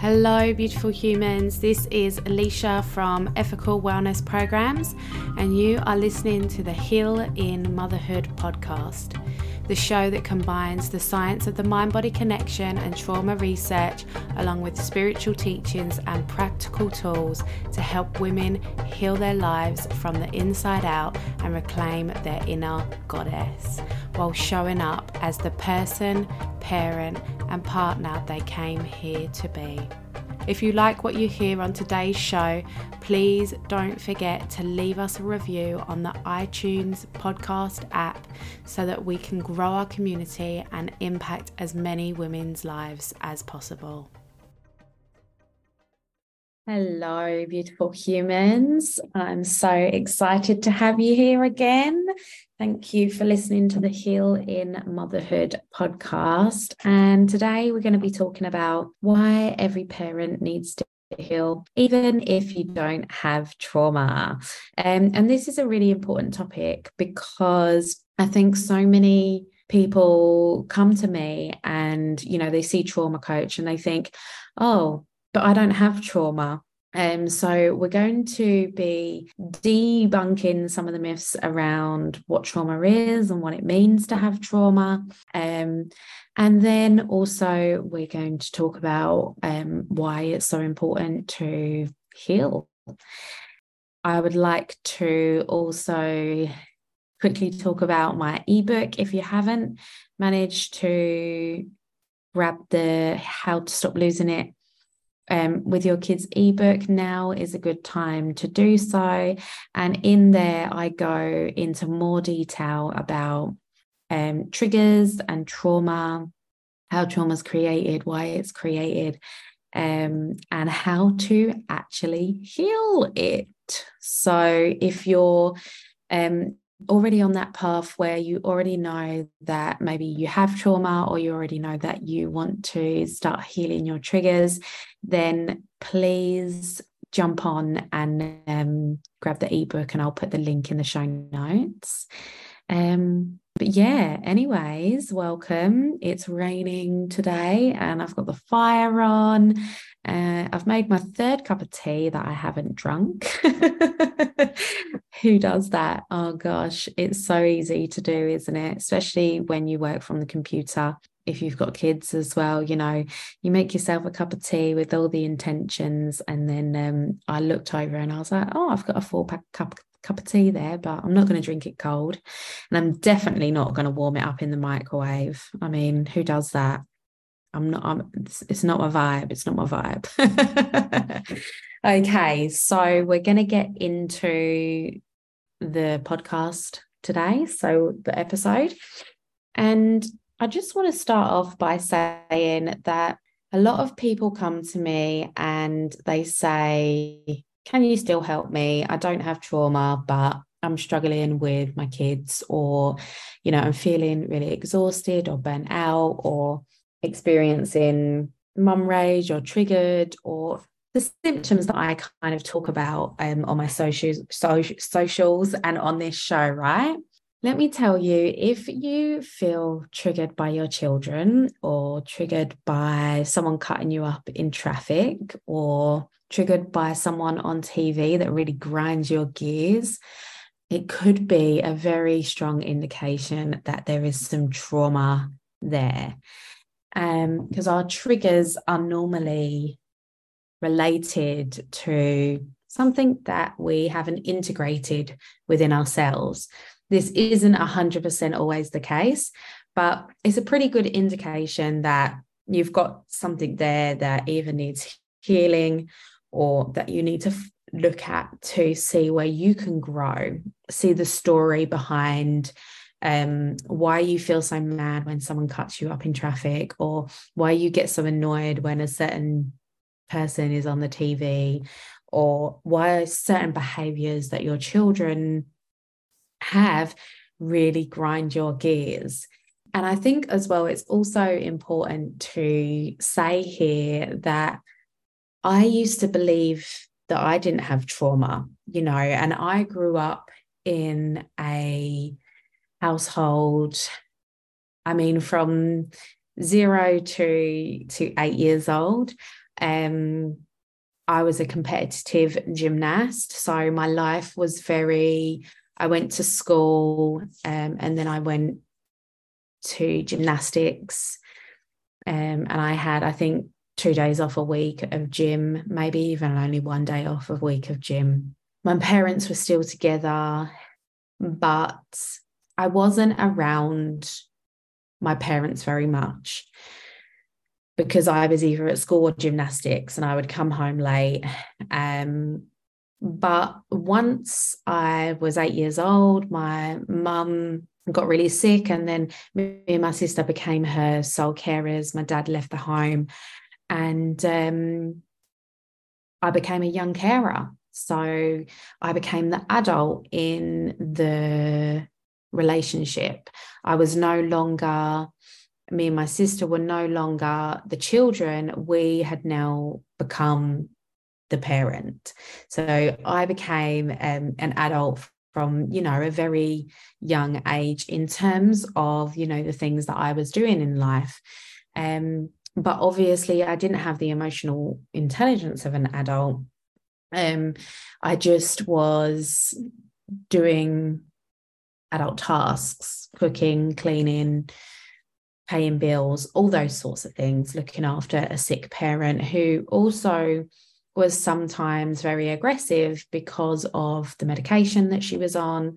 Hello, beautiful humans. This is Leashia from Ethical Wellness Programs, and you are listening to the Heal in Motherhood podcast, the show that combines the science of the mind body connection and trauma research, along with spiritual teachings and practical tools to help women heal their lives from the inside out and reclaim their inner goddess while showing up as the person, parent, and partner they came here to be. If you like what you hear on today's show, please don't forget to leave us a review on the iTunes podcast app so that we can grow our community and impact as many women's lives as possible. Hello, beautiful humans. I'm so excited to have you here again. Thank you for listening to the Heal in Motherhood podcast. And today we're going to be talking about why every parent needs to heal, even if you don't have trauma. Um, and this is a really important topic because I think so many people come to me and, you know, they see trauma coach and they think, oh, but I don't have trauma. Um, so we're going to be debunking some of the myths around what trauma is and what it means to have trauma. Um, and then also we're going to talk about um, why it's so important to heal. I would like to also quickly talk about my ebook if you haven't managed to grab the how to stop losing it um, with your kids' ebook, now is a good time to do so. And in there, I go into more detail about um, triggers and trauma, how trauma is created, why it's created, um, and how to actually heal it. So if you're um, already on that path where you already know that maybe you have trauma or you already know that you want to start healing your triggers, then please jump on and um, grab the ebook and I'll put the link in the show notes. Um, but yeah, anyways, welcome. It's raining today and I've got the fire on. Uh, I've made my third cup of tea that I haven't drunk. Who does that? Oh gosh, it's so easy to do, isn't it? Especially when you work from the computer. If you've got kids as well, you know, you make yourself a cup of tea with all the intentions. And then um, I looked over and I was like, oh, I've got a full pack cup cup of tea there, but I'm not going to drink it cold. And I'm definitely not going to warm it up in the microwave. I mean, who does that? I'm not, I'm, it's, it's not my vibe. It's not my vibe. okay. So we're going to get into the podcast today. So the episode. And I just want to start off by saying that a lot of people come to me and they say, Can you still help me? I don't have trauma, but I'm struggling with my kids, or, you know, I'm feeling really exhausted or burnt out, or experiencing mum rage or triggered or the symptoms that I kind of talk about um, on my socials, so, socials and on this show, right? Let me tell you if you feel triggered by your children or triggered by someone cutting you up in traffic or triggered by someone on TV that really grinds your gears, it could be a very strong indication that there is some trauma there because um, our triggers are normally related to something that we haven't integrated within ourselves. This isn't 100% always the case, but it's a pretty good indication that you've got something there that either needs healing or that you need to f- look at to see where you can grow, see the story behind um, why you feel so mad when someone cuts you up in traffic, or why you get so annoyed when a certain person is on the TV, or why certain behaviors that your children have really grind your gears. And I think as well, it's also important to say here that I used to believe that I didn't have trauma, you know, and I grew up in a household. I mean, from zero to to eight years old, Um, I was a competitive gymnast. So my life was very, I went to school um, and then I went to gymnastics. Um, and I had, I think, two days off a week of gym, maybe even only one day off a week of gym. My parents were still together, but I wasn't around my parents very much because I was either at school or gymnastics and I would come home late. Um, but once I was eight years old, my mum got really sick, and then me and my sister became her sole carers. My dad left the home, and um, I became a young carer. So I became the adult in the relationship. I was no longer me and my sister were no longer the children, we had now become the parent. So I became um, an adult from you know a very young age in terms of you know the things that I was doing in life. Um, but obviously, I didn't have the emotional intelligence of an adult. Um, I just was doing adult tasks, cooking, cleaning, paying bills, all those sorts of things, looking after a sick parent who also was sometimes very aggressive because of the medication that she was on.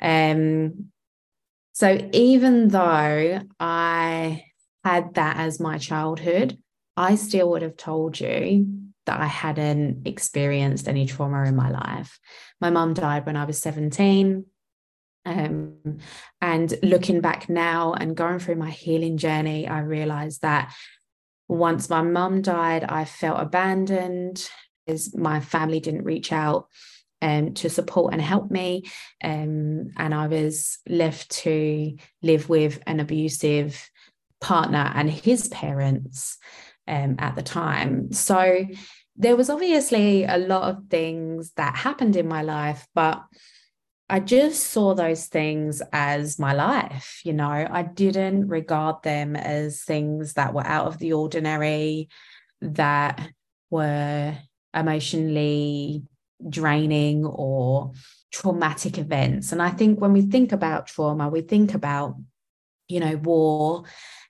Um, so even though I had that as my childhood, I still would have told you that I hadn't experienced any trauma in my life. My mum died when I was 17. Um, and looking back now and going through my healing journey, I realized that once my mum died, I felt abandoned as my family didn't reach out um, to support and help me. Um, and I was left to live with an abusive partner and his parents um, at the time. So there was obviously a lot of things that happened in my life, but I just saw those things as my life. You know, I didn't regard them as things that were out of the ordinary, that were emotionally draining or traumatic events. And I think when we think about trauma, we think about, you know, war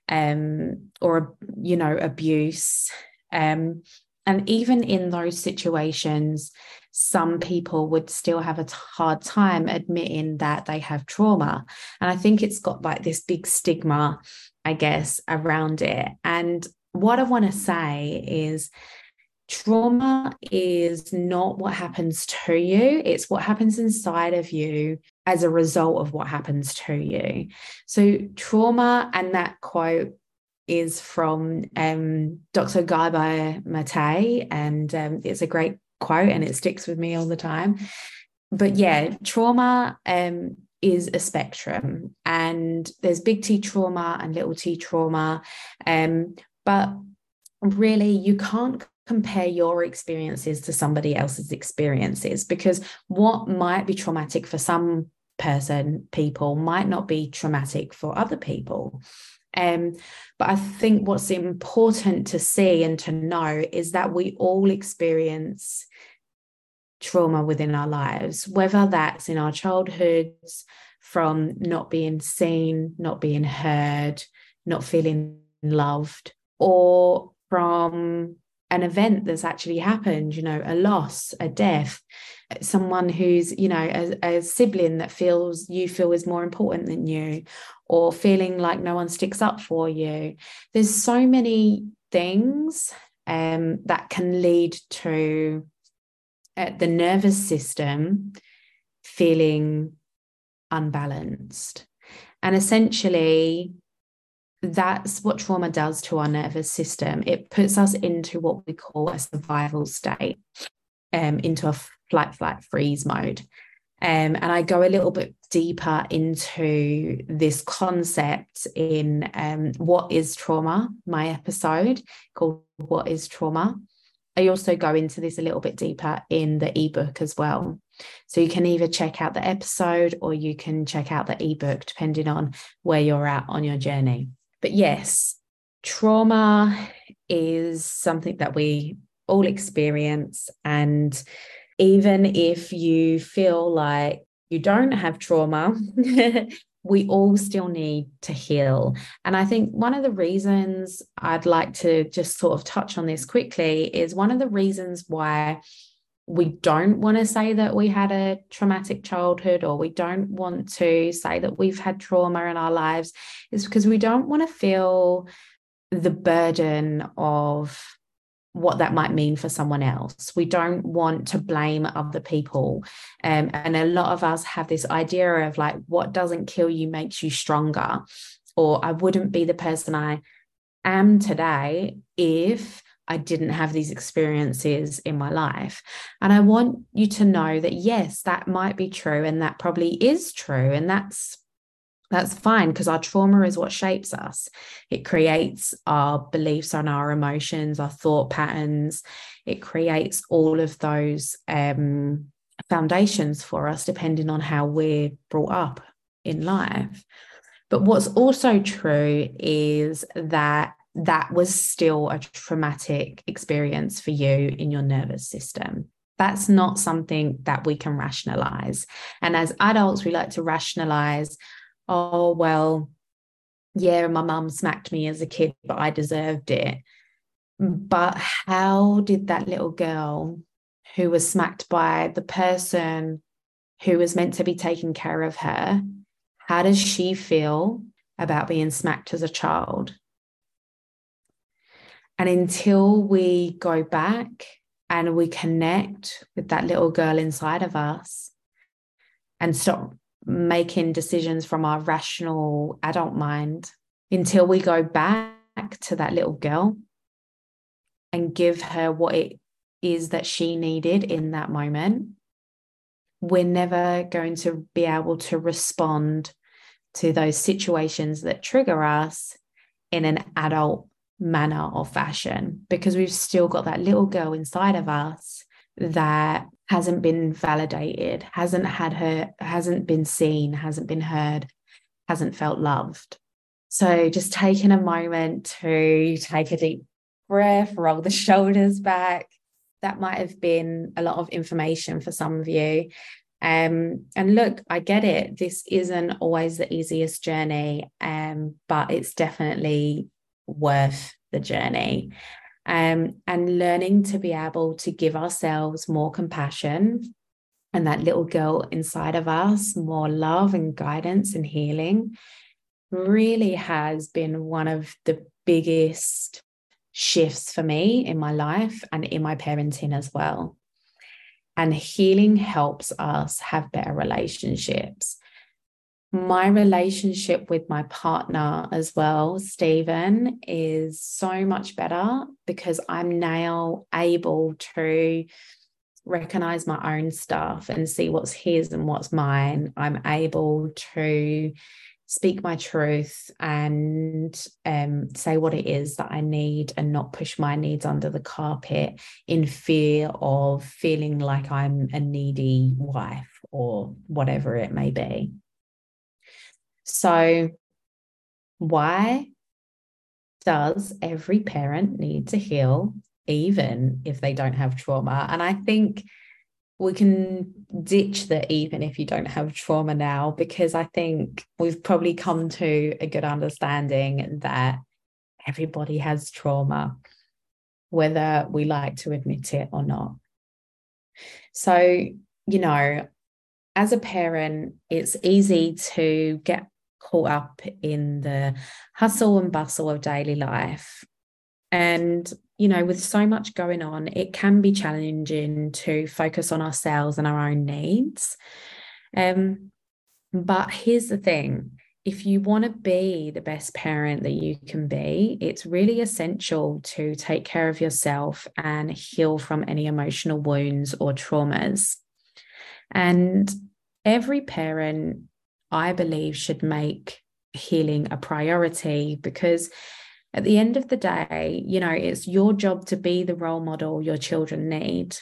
um, or, you know, abuse. Um, and even in those situations, some people would still have a hard time admitting that they have trauma. And I think it's got like this big stigma, I guess, around it. And what I want to say is, trauma is not what happens to you, it's what happens inside of you as a result of what happens to you. So, trauma and that quote is from um, Dr. Gabor Mate, and um, it's a great quote and it sticks with me all the time. But yeah, trauma um, is a spectrum, and there's big T trauma and little t trauma. Um, but really, you can't compare your experiences to somebody else's experiences because what might be traumatic for some person, people, might not be traumatic for other people. Um, but I think what's important to see and to know is that we all experience trauma within our lives, whether that's in our childhoods from not being seen, not being heard, not feeling loved, or from an event that's actually happened, you know, a loss, a death, someone who's, you know, a, a, sibling that feels you feel is more important than you, or feeling like no one sticks up for you. There's so many things um, that can lead to uh, the nervous system feeling unbalanced. And essentially, that's what trauma does to our nervous system. It puts us into what we call a survival state, um, into a flight, flight, freeze mode. Um, and I go a little bit deeper into this concept in um, What is Trauma, my episode called What is Trauma. I also go into this a little bit deeper in the ebook as well. So you can either check out the episode or you can check out the ebook, depending on where you're at on your journey. But yes, trauma is something that we all experience. And even if you feel like you don't have trauma, we all still need to heal. And I think one of the reasons I'd like to just sort of touch on this quickly is one of the reasons why we don't want to say that we had a traumatic childhood or we don't want to say that we've had trauma in our lives is because we don't want to feel the burden of what that might mean for someone else. We don't want to blame other people. Um, and a lot of us have this idea of like, what doesn't kill you makes you stronger. Or I wouldn't be the person I am today if I didn't have these experiences in my life. And I want you to know that, yes, that might be true. And that probably is true. And that's that's fine because our trauma is what shapes us. It creates our beliefs and our emotions, our thought patterns. It creates all of those um, foundations for us, depending on how we're brought up in life. But what's also true is that that was still a traumatic experience for you in your nervous system. That's not something that we can rationalize. And as adults, we like to rationalize, oh, well, yeah, my mum smacked me as a kid, but I deserved it. But how did that little girl who was smacked by the person who was meant to be taking care of her, how does she feel about being smacked as a child? And until we go back and we connect with that little girl inside of us and stop making decisions from our rational adult mind, until we go back to that little girl and give her what it is that she needed in that moment, we're never going to be able to respond to those situations that trigger us in an adult manner or fashion because we've still got that little girl inside of us that hasn't been validated, hasn't had her, hasn't been seen, hasn't been heard, hasn't felt loved. So just taking a moment to take a deep breath, roll the shoulders back. That might have been a lot of information for some of you. Um, and look, I get it. This isn't always the easiest journey, um, but it's definitely worth the journey. Um, and learning to be able to give ourselves more compassion and that little girl inside of us more love and guidance and healing really has been one of the biggest shifts for me in my life and in my parenting as well. And healing helps us have better relationships my relationship with my partner as well, Stephen, is so much better because I'm now able to recognize my own stuff and see what's his and what's mine. I'm able to speak my truth and um, say what it is that I need and not push my needs under the carpet in fear of feeling like I'm a needy wife or whatever it may be. So, why does every parent need to heal, even if they don't have trauma? And I think we can ditch the even if you don't have trauma now, because I think we've probably come to a good understanding that everybody has trauma, whether we like to admit it or not. So, you know, as a parent, it's easy to get caught up in the hustle and bustle of daily life. And, you know, with so much going on, it can be challenging to focus on ourselves and our own needs. Um, but here's the thing if you want to be the best parent that you can be, it's really essential to take care of yourself and heal from any emotional wounds or traumas. And every parent I believe should make healing a priority because at the end of the day, you know, it's your job to be the role model your children need.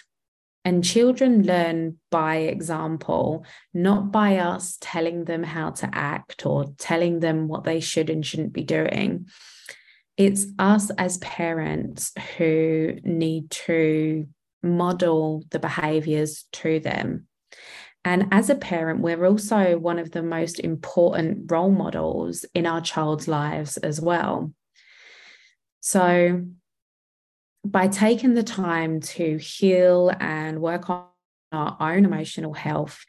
And children learn by example, not by us telling them how to act or telling them what they should and shouldn't be doing. it's us as parents who need to model the behaviors to them. And as a parent, we're also one of the most important role models in our child's lives as well. So, by taking the time to heal and work on our own emotional health,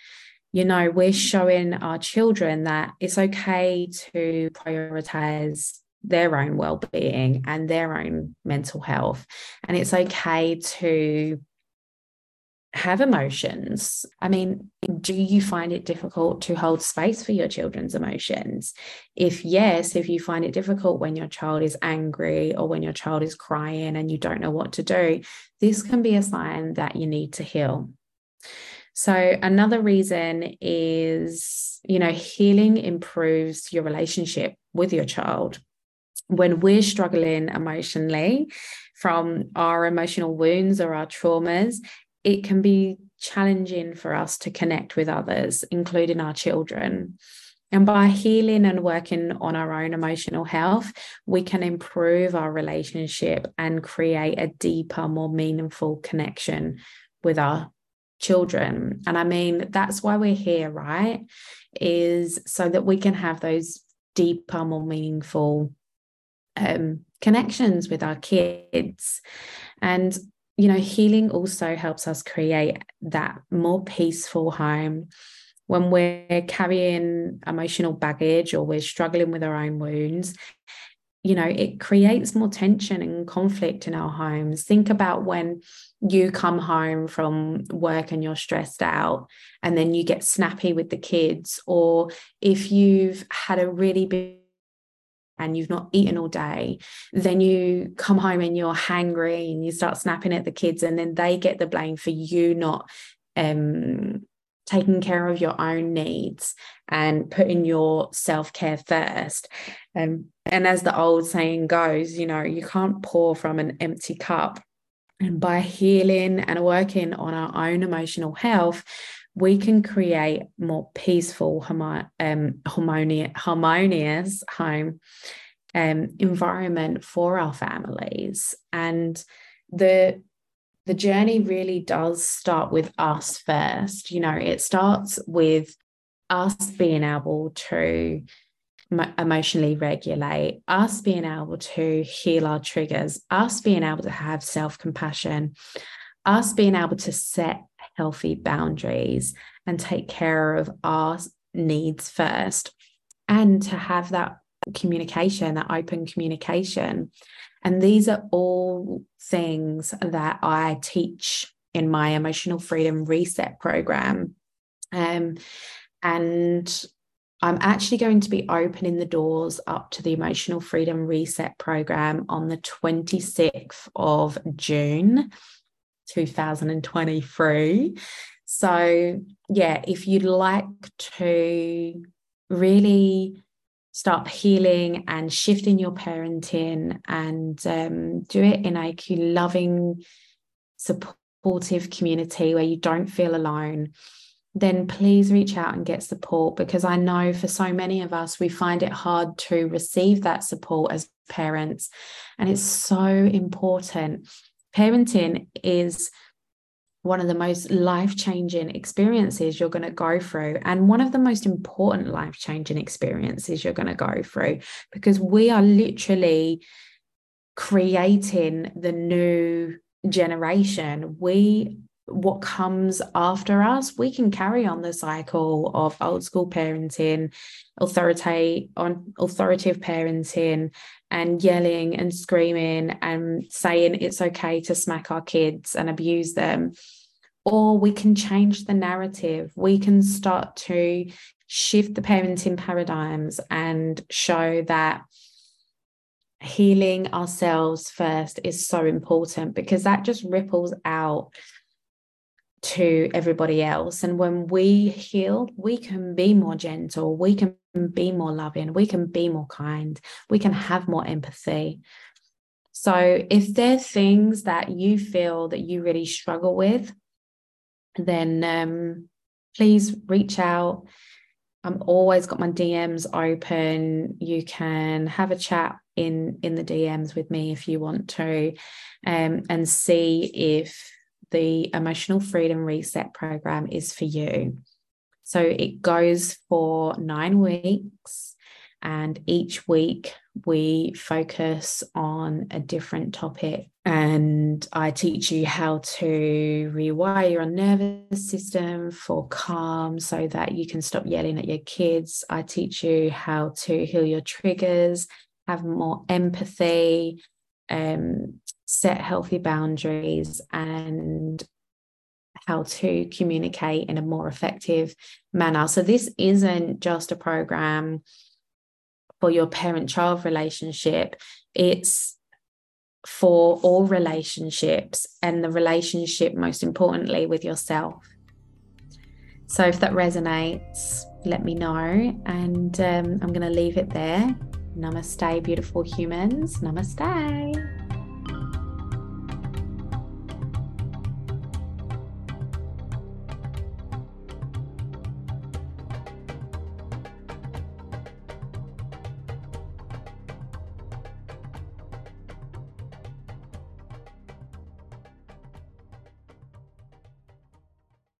you know, we're showing our children that it's okay to prioritize their own well-being and their own mental health and it's okay to have emotions. I mean do you find it difficult to hold space for your children's emotions? If yes if you find it difficult when your child is angry or when your child is crying and you don't know what to do this can be a sign that you need to heal. So another reason is you know healing improves your relationship with your child. When we're struggling emotionally from our emotional wounds or our traumas, it can be challenging for us to connect with others, including our children. And by healing and working on our own emotional health, we can improve our relationship and create a deeper, more meaningful connection with our children. And I mean, that's why we're here, right? Is so that we can have those deeper, more meaningful um, connections with our kids. And, you know, healing also helps us create that more peaceful home. When we're carrying emotional baggage or we're struggling with our own wounds you know it creates more tension and conflict in our homes. Think about when you come home from work and you're stressed out and then you get snappy with the kids or if you've had a really big and you've not eaten all day, then you come home and you're hangry and you start snapping at the kids, and then they get the blame for you not um, taking care of your own needs and putting your self care first. Um, and as the old saying goes, you know, you can't pour from an empty cup. And by healing and working on our own emotional health, we can create more peaceful, um, harmonious, harmonious home um, environment for our families. And the the journey really does start with us first. You know, it starts with us being able to emotionally regulate, us being able to heal our triggers, us being able to have self compassion, us being able to set healthy boundaries and take care of our needs first. And to have that communication that open communication. And these are all things that i teach in my emotional freedom reset program. Um, and i'm actually going to be opening the doors up to the emotional freedom reset program on the 26th of june 2023. So, yeah, if you'd like to really start healing and shifting your parenting and um, do it in a loving, supportive community where you don't feel alone, then please reach out and get support because I know for so many of us, we find it hard to receive that support as parents. And it's so important parenting is one of the most life changing experiences you're going to go through, and one of the most important life changing experiences you're going to go through because we are literally creating the new generation. We what comes after us, we can carry on the cycle of old school parenting, authority on authoritative parenting, and yelling and screaming and saying it's okay to smack our kids and abuse them. Or we can change the narrative. We can start to shift the parenting paradigms and show that healing ourselves first is so important because that just ripples out to everybody else. And when we heal, we can be more gentle, we can be more loving, we can be more kind, we can have more empathy. So, if there are things that you feel that you really struggle with, then um, please reach out. I'm always got my DMs open. You can have a chat in in the DMs with me if you want to, um, and see if the emotional freedom reset program is for you. So it goes for nine weeks, and each week we focus on a different topic. And I teach you how to rewire your nervous system for calm so that you can stop yelling at your kids. I teach you how to heal your triggers, have more empathy, um, set healthy boundaries, and how to communicate in a more effective manner. So, this isn't just a program for your parent child relationship, it's for all relationships and the relationship, most importantly, with yourself. So, if that resonates, let me know. And um, I'm going to leave it there. Namaste, beautiful humans. Namaste.